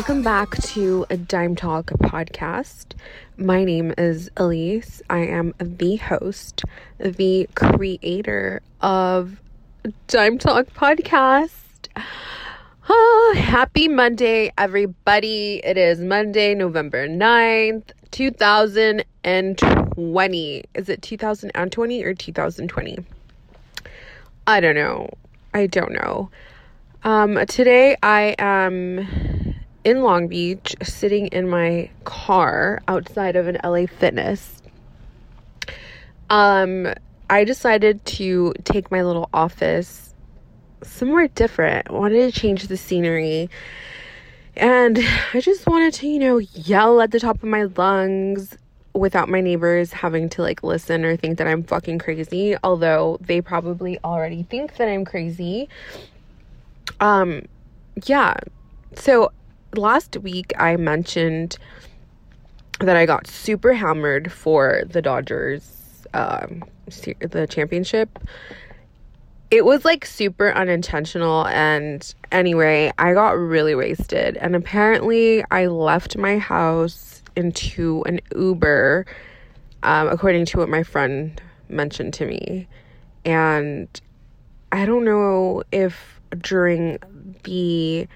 Welcome back to a Dime Talk podcast. My name is Elise. I am the host, the creator of Dime Talk podcast. Oh, happy Monday, everybody. It is Monday, November 9th, 2020. Is it 2020 or 2020? I don't know. I don't know. Um, today I am in Long Beach, sitting in my car outside of an LA Fitness. Um, I decided to take my little office somewhere different. I wanted to change the scenery. And I just wanted to, you know, yell at the top of my lungs without my neighbors having to like listen or think that I'm fucking crazy, although they probably already think that I'm crazy. Um yeah. So last week I mentioned that I got super hammered for the Dodgers um the championship. It was like super unintentional and anyway, I got really wasted and apparently I left my house into an Uber um according to what my friend mentioned to me. And I don't know if during the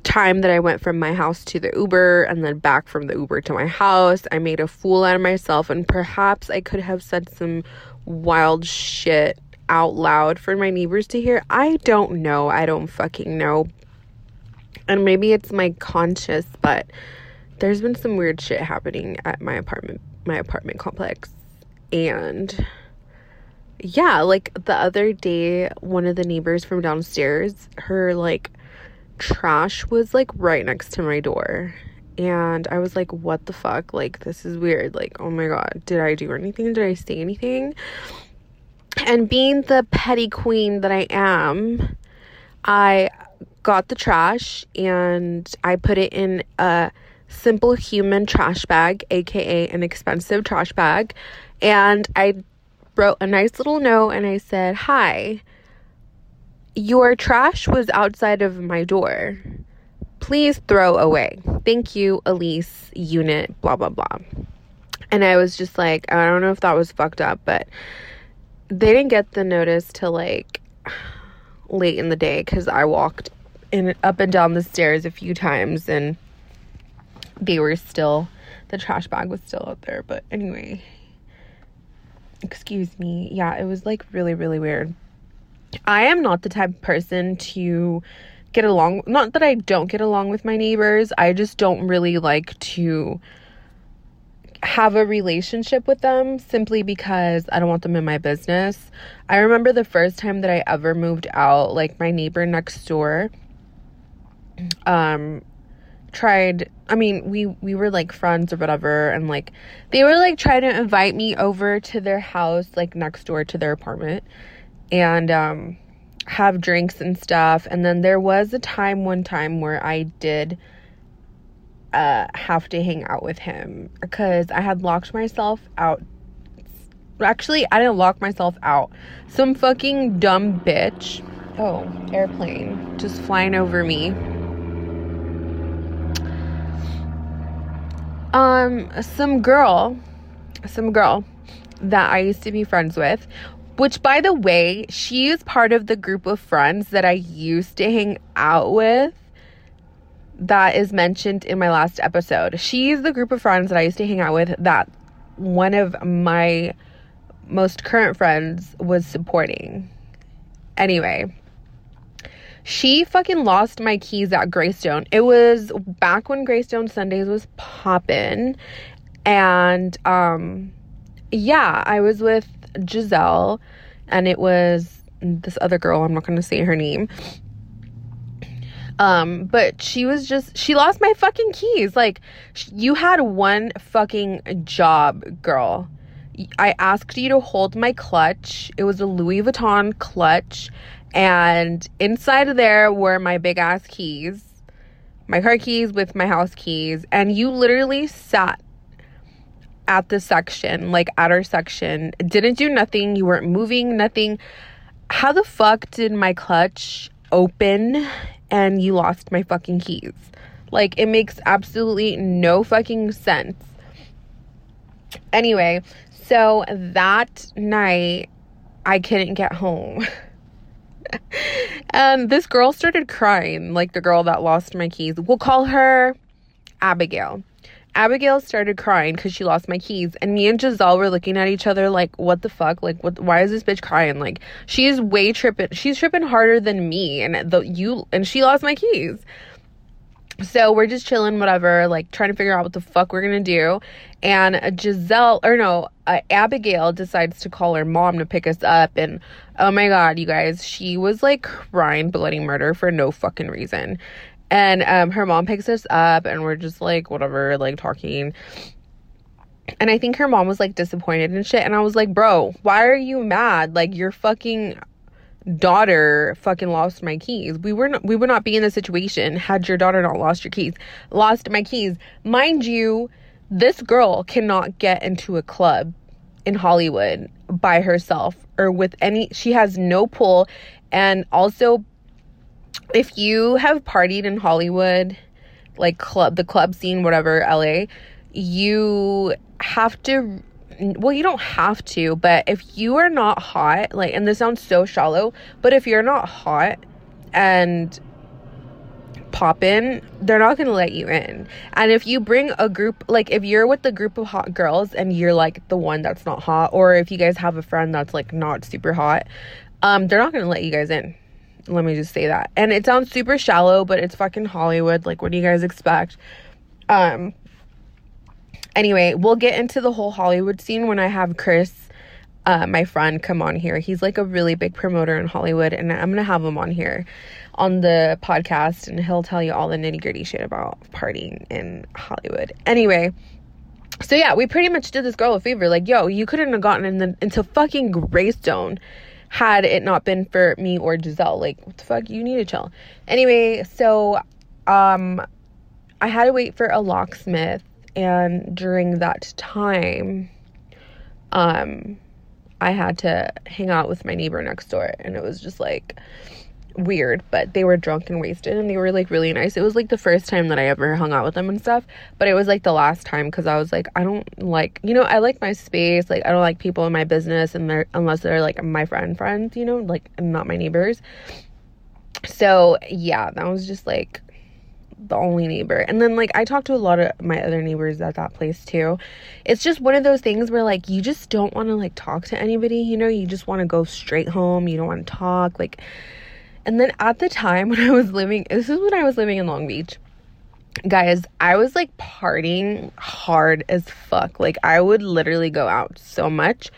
time that I went from my house to the Uber and then back from the Uber to my house, I made a fool out of myself, and perhaps I could have said some wild shit out loud for my neighbors to hear. I don't know. I don't fucking know. And maybe it's my conscious, but there's been some weird shit happening at my apartment my apartment complex. And yeah, like the other day one of the neighbors from downstairs, her like trash was like right next to my door. And I was like, what the fuck? Like, this is weird. Like, oh my God, did I do anything? Did I say anything? And being the petty queen that I am, I got the trash and I put it in a simplehuman trash bag, aka an expensive trash bag. And I wrote a nice little note and I said, Hi, your trash was outside of my door. Please throw away. Thank you, Elise, unit, blah, blah, blah. And I was just like, I don't know if that was fucked up, but they didn't get the notice till like late in the day because I walked in up and down the stairs a few times and they were still the trash bag was still out there. But anyway, excuse me. Yeah, it was like really, really weird. I am not the type of person to get along. Not that I don't get along with my neighbors, I just don't really like to have a relationship with them simply because I don't want them in my business. I remember the first time that I ever moved out, like my neighbor next door um tried I mean, we we were like friends or whatever and like they were like trying to invite me over to their house like next door to their apartment and um, have drinks and stuff. And then there was a time, one time, where I did uh, have to hang out with him because I had locked myself out. Actually, I didn't lock myself out. Some fucking dumb bitch. Oh, airplane just flying over me. Um, some girl, some girl that I used to be friends with which, by the way, she is part of the group of friends that I used to hang out with that is mentioned in my last episode. She's the group of friends that I used to hang out with that one of my most current friends was supporting. Anyway, she fucking lost my keys at Greystone. It was back when Greystone Sundays was poppin'. And um yeah, I was with Giselle, and it was this other girl. I'm not going to say her name. Um, but she was just, she lost my fucking keys. Like, you had one fucking job, girl. I asked you to hold my clutch. It was a Louis Vuitton clutch. And inside of there were my big ass keys, my car keys with my house keys. And you literally sat at the section, like at our section, didn't do nothing. You weren't moving, nothing. How the fuck did my clutch open and you lost my fucking keys. Like, it makes absolutely no fucking sense. Anyway, so that night, I couldn't get home. and um, this girl started crying, like the girl that lost my keys. We'll call her Abigail. Abigail started crying because she lost my keys, and me and Giselle were looking at each other like, "What the fuck? Like, what? Why is this bitch crying? Like, she's way tripping. She's tripping harder than me, and the you and she lost my keys." So we're just chilling, whatever, like trying to figure out what the fuck we're gonna do. And Giselle, or no, uh, Abigail decides to call her mom to pick us up. And oh my god, you guys, she was like crying bloody murder for no fucking reason. And um, her mom picks us up, and we're just like, whatever, like talking. And I think her mom was like disappointed and shit. And I was like, bro, why are you mad? Like, you're fucking daughter fucking lost my keys. We were not, we would not be in this situation had your daughter not lost your keys. Lost my keys. Mind you, this girl cannot get into a club in Hollywood by herself or with any she has no pull and also if you have partied in Hollywood like club the club scene whatever LA you have to well, you don't have to, but if you are not hot, like, and this sounds so shallow, but if you're not hot and pop in, they're not gonna let you in. And if you bring a group, like, if you're with the group of hot girls and you're like the one that's not hot, or if you guys have a friend that's like not super hot, um, they're not gonna let you guys in. Let me just say that. And it sounds super shallow, but it's fucking Hollywood. Like, what do you guys expect? Um, Anyway, we'll get into the whole Hollywood scene when I have Chris, uh, my friend, come on here. He's like a really big promoter in Hollywood, and I'm gonna have him on here on the podcast, and he'll tell you all the nitty gritty shit about partying in Hollywood. Anyway. So yeah, we pretty much did this girl a favor. Like, yo, you couldn't have gotten in the, into fucking Greystone had it not been for me or Giselle. Like, what the fuck? You need to chill. Anyway, so um I had to wait for a locksmith and during that time um I had to hang out with my neighbor next door and it was just like weird but they were drunk and wasted and they were like really nice it was like the first time that i ever hung out with them and stuff but it was like the last time because i was like i don't like you know i like my space like i don't like people in my business and they're unless they're like my friend friends you know like not my neighbors so yeah that was just like the only neighbor. And then like I talked to a lot of my other neighbors at that place too. It's just one of those things where like you just don't want to like talk to anybody, you know, you just want to go straight home. You don't want to talk like and then at the time when I was living this is when I was living in Long Beach. Guys, I was like partying hard as fuck. Like I would literally go out so much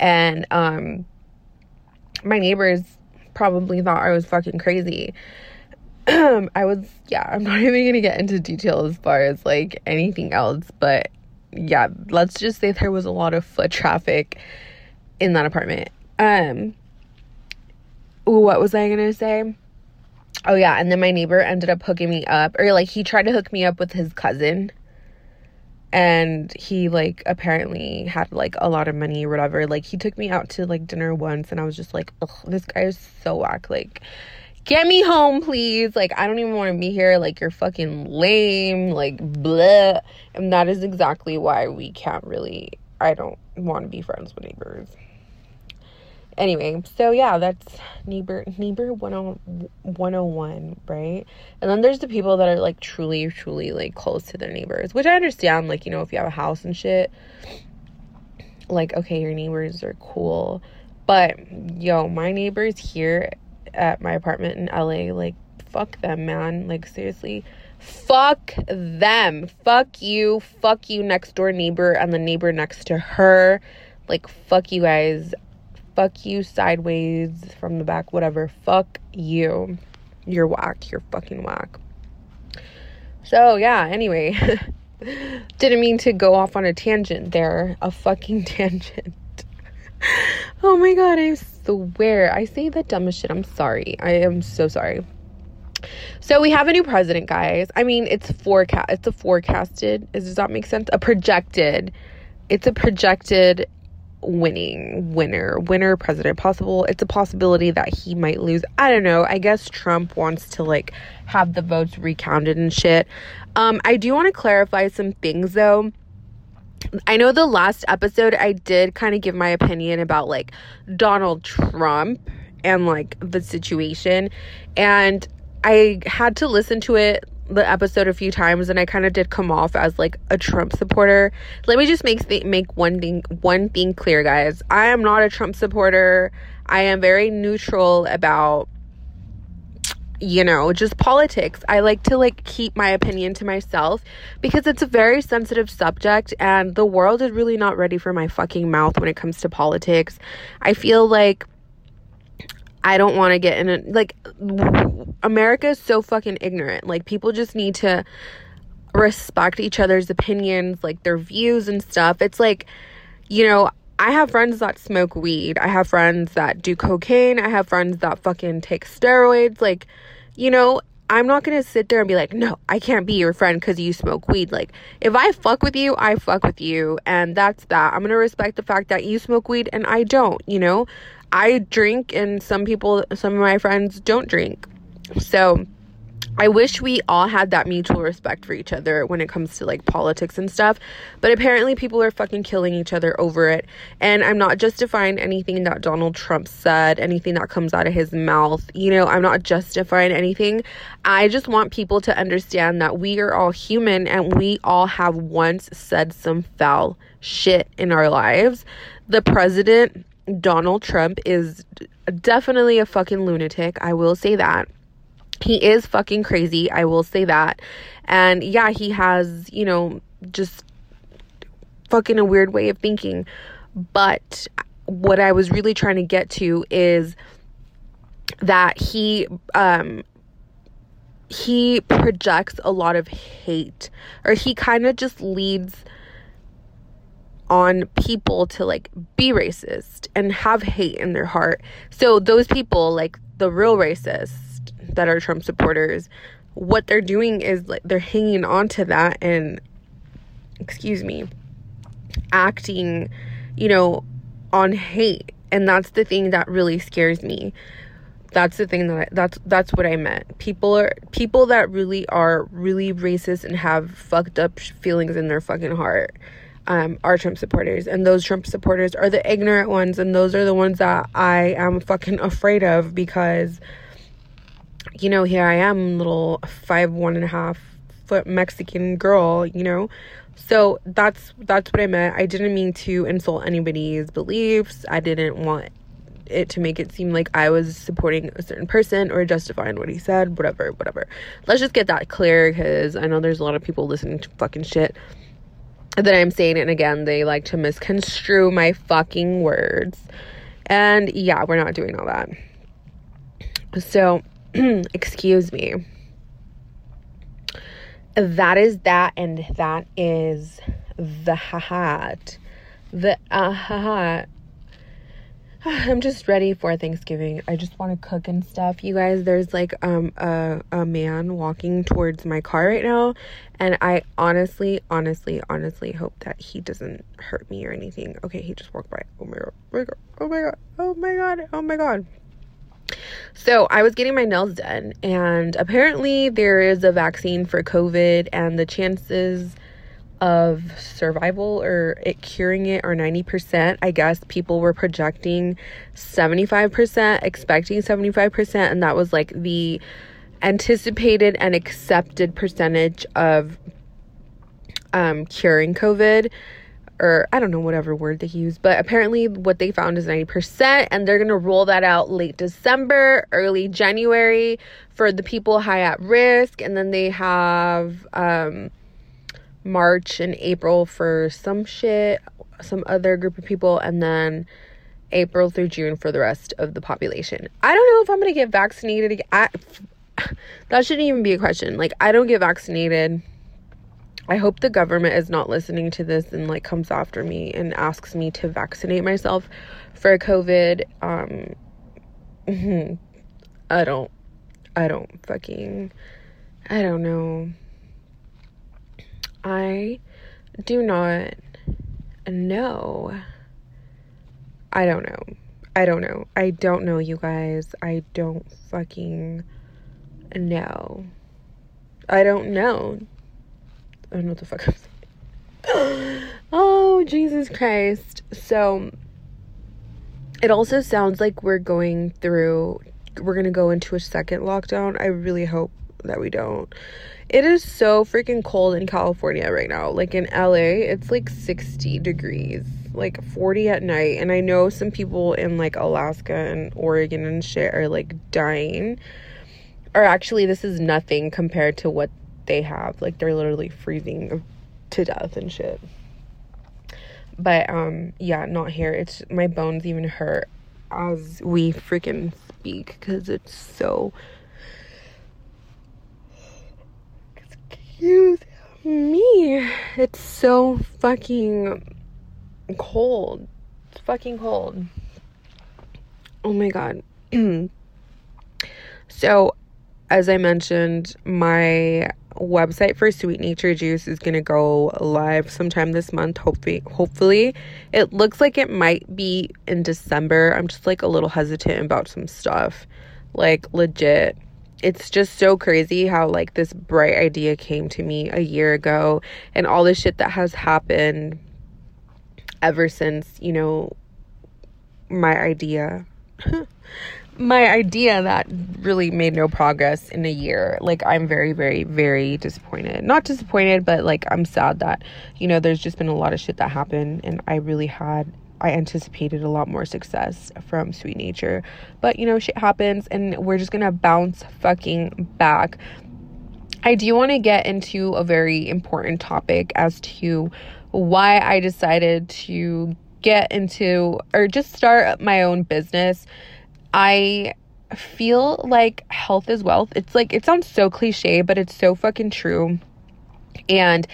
and um my neighbors probably thought I was fucking crazy I was, yeah, I'm not even gonna get into detail as far as like anything else, but yeah, let's just say there was a lot of foot traffic in that apartment. Um, what was I gonna say? Oh, yeah, and then my neighbor ended up hooking me up, or like he tried to hook me up with his cousin. And he like apparently had like a lot of money or whatever. Like he took me out to like dinner once, and I was just like, this guy is so whack. Like, get me home, please. Like, I don't even want to be here. Like, you're fucking lame. Like, blah. And that is exactly why we can't really, I don't want to be friends with neighbors. Anyway, so yeah, that's neighbor neighbor 101, right? And then there's the people that are like truly truly like close to their neighbors, which I understand like, you know, if you have a house and shit, like okay, your neighbors are cool. But yo, my neighbors here at my apartment in LA. Like, fuck them, man. Like, seriously. Fuck them. Fuck you. Fuck you, next door neighbor, and the neighbor next to her. Like, fuck you guys. Fuck you, sideways, from the back, whatever. Fuck you. You're whack. You're fucking whack. So, yeah, anyway. Didn't mean to go off on a tangent there. A fucking tangent. oh my god, I swear. I say the dumbest shit. I'm sorry. I am so sorry. So we have a new president, guys. I mean, it's forecast. It's a forecasted. Does that make sense? A projected. It's a projected winning winner winner president possible. It's a possibility that he might lose. I don't know. I guess trump wants to like have the votes recounted and shit. Um i do want to clarify some things though. I know the last episode I did kind of give my opinion about like Donald Trump and like the situation and I had to listen to it the episode a few times and I kind of did come off as like a Trump supporter. Let me just make th- make one thing one thing clear guys. I am not a Trump supporter. I am very neutral about you know, just politics. I like to like keep my opinion to myself because it's a very sensitive subject and the world is really not ready for my fucking mouth when it comes to politics. I feel like I don't want to get in a like America is so fucking ignorant. Like people just need to respect each other's opinions, like their views and stuff. It's like, you know, I have friends that smoke weed. I have friends that do cocaine. I have friends that fucking take steroids. Like, you know, I'm not gonna sit there and be like, no, I can't be your friend because you smoke weed. Like, if I fuck with you, I fuck with you, and that's that. I'm gonna respect the fact that you smoke weed and I don't, you know? I drink, and some people, some of my friends don't drink. So, I wish we all had that mutual respect for each other when it comes to like politics and stuff. But apparently, people are fucking killing each other over it. And I'm not justifying anything that Donald Trump said, anything that comes out of his mouth. You know, I'm not justifying anything. I just want people to understand that we are all human and we all have once said some foul shit in our lives. The president, Donald Trump, is definitely a fucking lunatic. I will say that he is fucking crazy. I will say that. And yeah, he has, you know, just fucking a weird way of thinking. But what I was really trying to get to is that he um he projects a lot of hate or he kind of just leads on people to like be racist and have hate in their heart. So those people like the real racists that are Trump supporters, what they're doing is like they're hanging on to that and excuse me, acting, you know, on hate. And that's the thing that really scares me. That's the thing that I, that's that's what I meant. People are people that really are really racist and have fucked up feelings in their fucking heart. Um, are Trump supporters, and those Trump supporters are the ignorant ones, and those are the ones that I am fucking afraid of because you know, here I am, little five, one and a half foot Mexican girl, you know. So that's that's what I meant. I didn't mean to insult anybody's beliefs. I didn't want it to make it seem like I was supporting a certain person or justifying what he said, whatever, whatever. Let's just get that clear because I know there's a lot of people listening to fucking shit that I'm saying. And again, they like to misconstrue my fucking words. And yeah, we're not doing all that. So excuse me. That is that, and that is the ha hat. The uh hat. I'm just ready for Thanksgiving. I just want to cook and stuff. You guys, there's like um a a man walking towards my car right now, and I honestly, honestly, honestly hope that he doesn't hurt me or anything. Okay, he just walked by. Oh my god. Oh my god. Oh my god. Oh my god. Oh my god. So I was getting my nails done, and apparently there is a vaccine for COVID, and the chances of survival or it curing it or 90%. I guess people were projecting 75%, expecting 75%, and that was like the anticipated and accepted percentage of um, curing COVID or I don't know whatever word they use, but apparently what they found is 90% and they're to roll that out late December, early January for the people high at risk and then they have um March and April for some shit, some other group of people and then April through June for the rest of the population. I don't know if I'm to get vaccinated. I, that shouldn't even be a question. Like I don't get vaccinated I hope the government is not listening to this and like comes after me and asks me to vaccinate myself for COVID. Um I don't I don't fucking I don't know. I do not know. I don't know. I don't know. I don't know, you guys. I don't fucking know. I don't know. I don't know what the fuck I'm saying. oh, Jesus Christ. So, it also sounds like we're going through, we're going to go into a second lockdown. I really hope that we don't. It is so freaking cold in California right now. Like in LA, it's like 60 degrees, like 40 at night. And I know some people in like Alaska and Oregon and shit are like dying. Or actually, this is nothing compared to what they have. Like they're literally freezing to death and shit. But um yeah, not here. It's my bones even hurt as we freaking speak cuz it's so Excuse me. It's so fucking cold. It's fucking cold. Oh my god. so, as I mentioned, my website for Sweet Nature Juice is going to go live sometime this month hopefully hopefully it looks like it might be in December I'm just like a little hesitant about some stuff like legit it's just so crazy how like this bright idea came to me a year ago and all the shit that has happened ever since, you know, my idea. my idea that really made no progress in a year. Like I'm very very very disappointed. Not disappointed, but like I'm sad that, you know, there's just been a lot of shit that happened and I really had I anticipated a lot more success from Sweet Nature. But you know, shit happens and we're just gonna bounce fucking back. I do want to get into a very important topic as to why I decided to get into or just start my own business. I feel like health is wealth. It's like it sounds so cliche, but it's so fucking true. And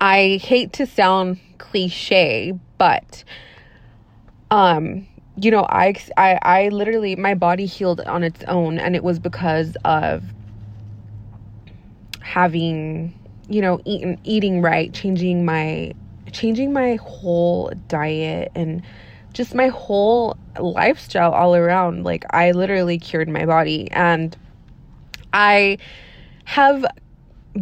I hate to sound cliche, but um you know I, I i literally my body healed on its own and it was because of having you know eating eating right changing my changing my whole diet and just my whole lifestyle all around. Like i literally cured my body and i have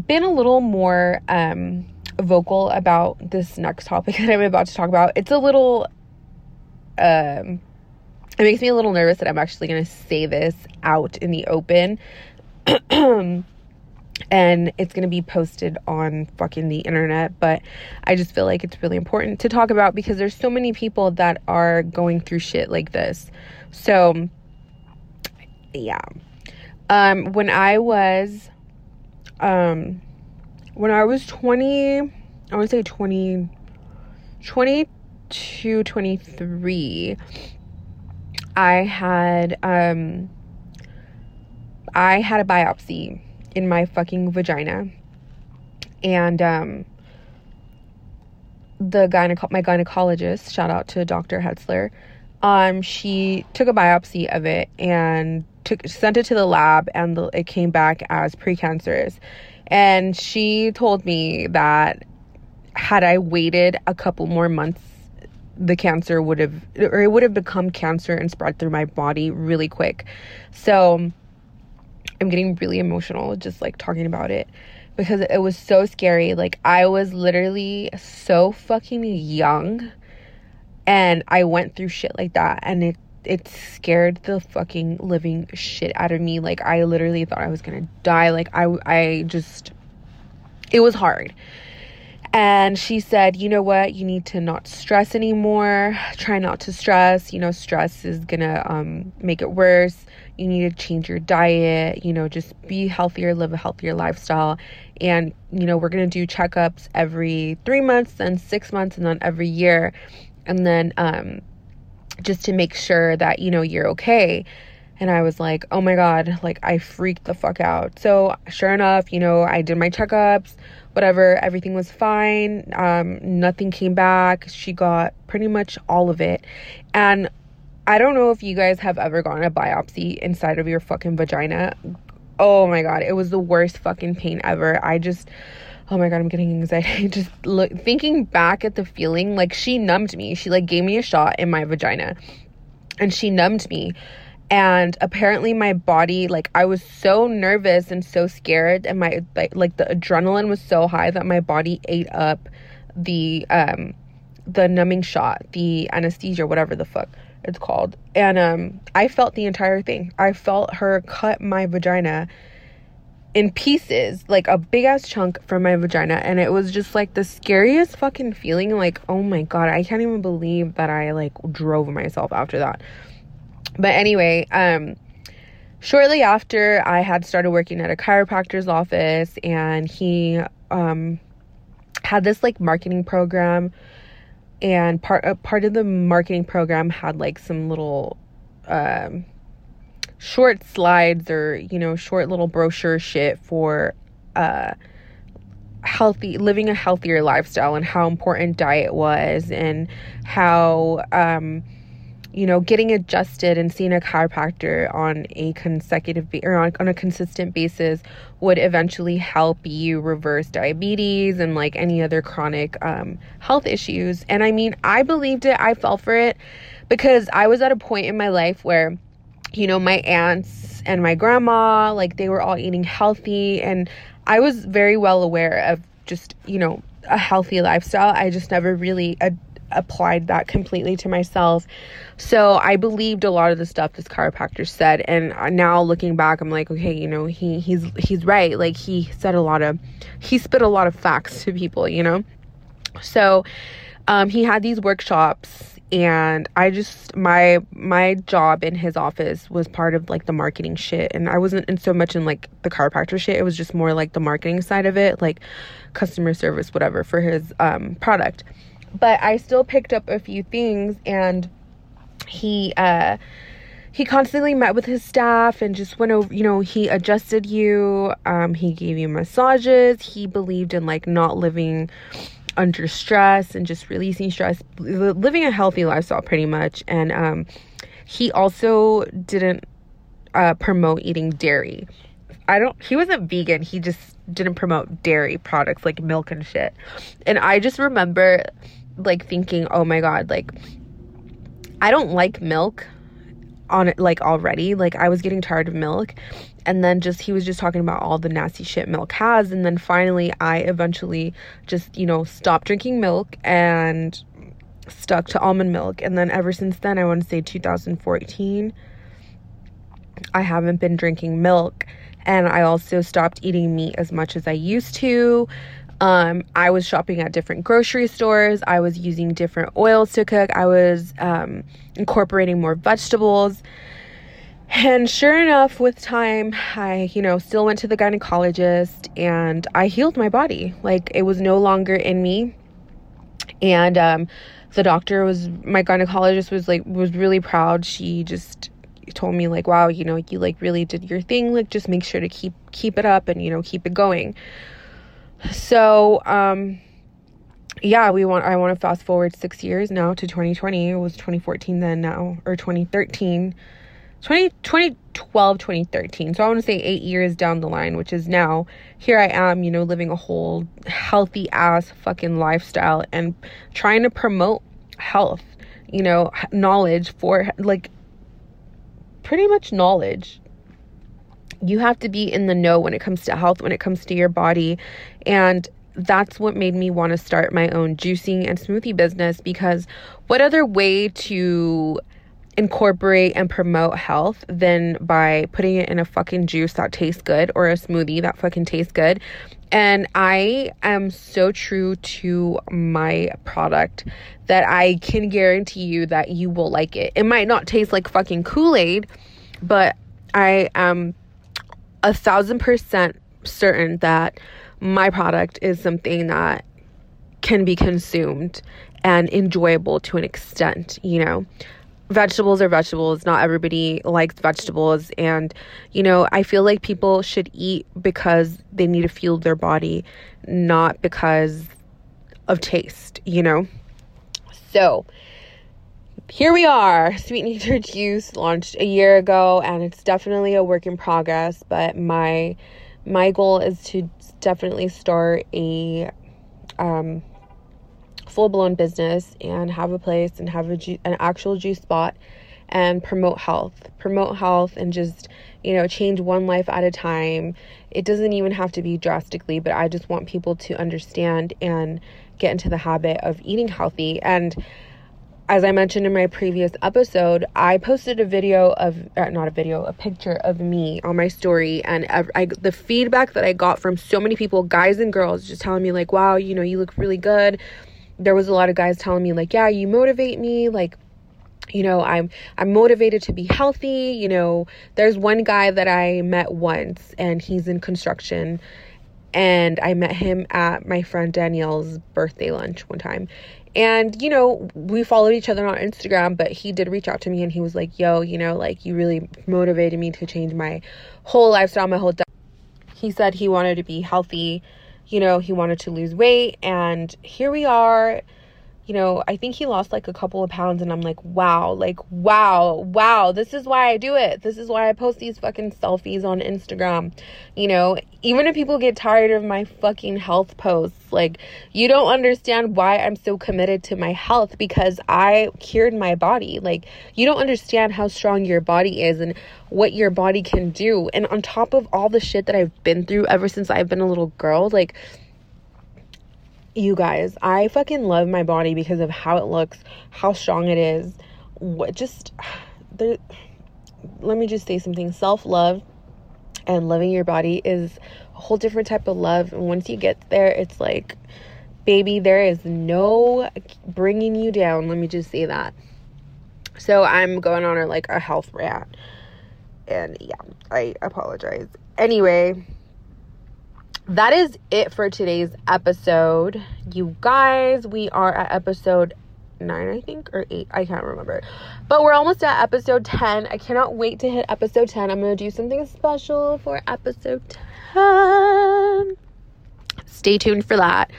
been a little more um vocal about this next topic that i'm about to talk about. It's a little um, it makes me a little nervous that I'm actually going to say this out in the open. and it's going to be posted on fucking the internet, but I just feel like it's really important to talk about because there's so many people that are going through shit like this. So, yeah. Um, when I was, um, when I was 20, I want to say 20, 20 to 23 i had um i had a biopsy in my fucking vagina. And um the gyneco- my gynecologist shout out to dr hetzler um she took a biopsy of it and took sent it to the lab and the, it came back as precancerous. And she told me that had i waited a couple more months the cancer would have or it would have become cancer and spread through my body really quick. So I'm getting really emotional just like talking about it because it was so scary. Like I was literally so fucking young and I went through shit like that and it it scared the fucking living shit out of me. Like I literally thought I was going to die. Like I I just it was hard. And she said, you know what? You need to not stress anymore. Try not to stress. You know, stress is to um, make it worse. You need to change your diet. You know, just be healthier, live a healthier lifestyle. And, you know, we're to do checkups every three months, then six months, and then every year. And then um, just to make sure that, you know, you're okay. And I was like, oh my God, like I freaked the fuck out. So, sure enough, you know, I did my checkups whatever, everything was fine. Um, nothing came back. She got pretty much all of it. And I don't know if you guys have ever gotten a biopsy inside of your fucking vagina. Oh my god, it was the worst fucking pain ever. I just oh my god i'm getting anxiety just look thinking back at the feeling like she numbed me she like gave me a shot in my vagina and she numbed me and apparently my body like i was so nervous and so scared and my like the adrenaline was so high that my body ate up the um the numbing shot the anesthesia whatever the fuck it's called and um i felt the entire thing i felt her cut my vagina in pieces, like a big ass chunk from my vagina. And it was just like the scariest fucking feeling. Like, oh my God, I can't even believe that I like drove myself after that. But anyway, um, shortly after I had started working at a chiropractor's office and he, um, had this like marketing program and part, uh, part of the marketing program had like some little, um, short slides or you know short little brochure shit for uh healthy living a healthier lifestyle and how important diet was and how um you know getting adjusted and seeing a chiropractor on a consecutive or on, on a consistent basis would eventually help you reverse diabetes and like any other chronic um, health issues and i mean i believed it i fell for it because i was at a point in my life where you know, my aunts and my grandma, like they were all eating healthy. And I was very well aware of just, you know, a healthy lifestyle. I just never really ad- applied that completely to myself. So I believed a lot of the stuff this chiropractor said. And now looking back, I'm like, okay, you know, he he's he's right. Like he said a lot of he spit a lot of facts to people, you know? So um, he had these workshops and I just my my job in his office was part of like the marketing shit and I wasn't in so much in like the chiropractor shit it was just more like the marketing side of it like customer service whatever for his um product but I still picked up a few things and he uh he constantly met with his staff and just went over you know he adjusted you um he gave you massages he believed in like not living under stress and just releasing stress, living a healthy lifestyle pretty much. And um, he also didn't uh, promote eating dairy. I don't, he wasn't vegan. He just didn't promote dairy products like milk and shit. And I just remember like thinking, oh my God, like I don't like milk on it like already. Like I was getting tired of milk and then just he was just talking about all the nasty shit milk has and then finally i eventually just you know stopped drinking milk and stuck to almond milk. And then ever since then i want to say 2014 i haven't been drinking milk. And i also stopped eating meat as much as i used to um, I was shopping at different grocery stores. I was using different oils to cook. I was um, incorporating more vegetables. And sure enough, with time, I, you know, still went to the gynecologist and I healed my body. Like it was no longer in me. And um, the doctor was, my gynecologist was like, was really proud. She just told me like, wow, you know, you like really did your thing. Like just make sure to keep, keep it up and, you know, keep it going. So, um, yeah, we want, I want to fast forward six years now to 2020. It was 2014 then now, or 2013 20, 2012, 2013. So I want to say eight years down the line, which is now, here I am, you know, living a whole healthy ass fucking lifestyle and trying to promote health, you know, knowledge for like pretty much knowledge. You have to be in the know when it comes to health, when it comes to your body. And that's what made me want to start my own juicing and smoothie business because what other way to incorporate and promote health than by putting it in a fucking juice that tastes good or a smoothie that fucking tastes good. And I am so true to my product that I can guarantee you that you will like it. It might not taste like fucking Kool Aid, but I am a thousand percent certain that my product is something that can be consumed and enjoyable to an extent, you know vegetables are vegetables. Not everybody likes vegetables. And, you know, I feel like people should eat because they need to fuel their body, not because of taste, you know? So, here we are. Sweet Nature Juice launched a year ago, and it's definitely a work in progress. But my my goal is to definitely start a um, full blown business and have a place and have a ju- an actual juice spot and promote health. Promote health and just, you know, change one life at a time. It doesn't even have to be drastically, but I just want people to understand and get into the habit of eating healthy. And as I mentioned in my previous episode, I posted a video of, uh, not a video, a picture of me on my story. And I, I, the feedback that I got from so many people, guys and girls, just telling me, like, wow, you know, you look really good. There was a lot of guys telling me, like, yeah, you motivate me. Like, you know i'm i'm motivated to be healthy you know there's one guy that i met once and he's in construction and i met him at my friend danielle's birthday lunch one time and, you know, we followed each other on Instagram, but he did reach out to me and he was like, yo, you know, like you really motivated me to change my whole lifestyle, my whole diet. He said he wanted to be healthy, you know, he wanted to lose weight. And here we are you know, I think he lost like a couple of pounds, and I'm like, wow, like, wow, wow, this is why I do it. This is why I post these fucking selfies on Instagram. You know, even if people get tired of my fucking health posts, like, you don't understand why I'm so committed to my health because I cured my body. Like, you don't understand how strong your body is and what your body can do. And on top of all the shit that I've been through ever since I've been a little girl, like, you guys, I fucking love my body because of how it looks, how strong it is. What just there let me just say something. Self-love and loving your body is a whole different type of love. And once you get there, it's like baby, there is no bringing you down. Let me just say that. So I'm going on a like a health rant. And yeah, I apologize. Anyway, that is it for today's episode. You guys, we are at episode nine, I think, or eight. I can't remember. But we're almost at episode 10. I cannot wait to hit episode 10. I'm going to do something special for episode 10. Stay tuned for that.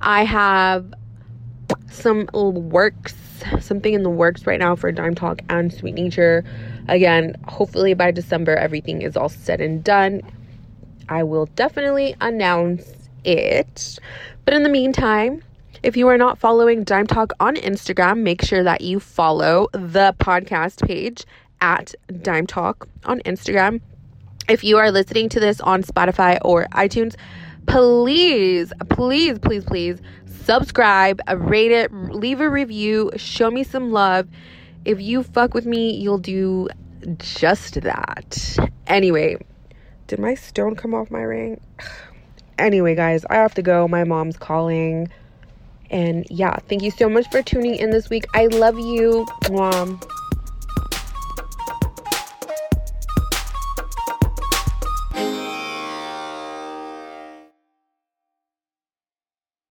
I have some works, something in the works right now for Dime Talk and Sweet Nature. Again, hopefully by December, everything is all said and done. I will definitely announce it. But in the meantime, if you are not following Dime Talk on Instagram, make sure that you follow the podcast page at Dime Talk on Instagram. If you are listening to this on Spotify or iTunes, please, please, please, please subscribe, rate it, leave a review, show me some love. If you fuck with me, you'll do just that. Anyway, did my stone come off my ring? anyway, guys, I have to go. My mom's calling. And yeah, thank you so much for tuning in this week. I love you. Mom.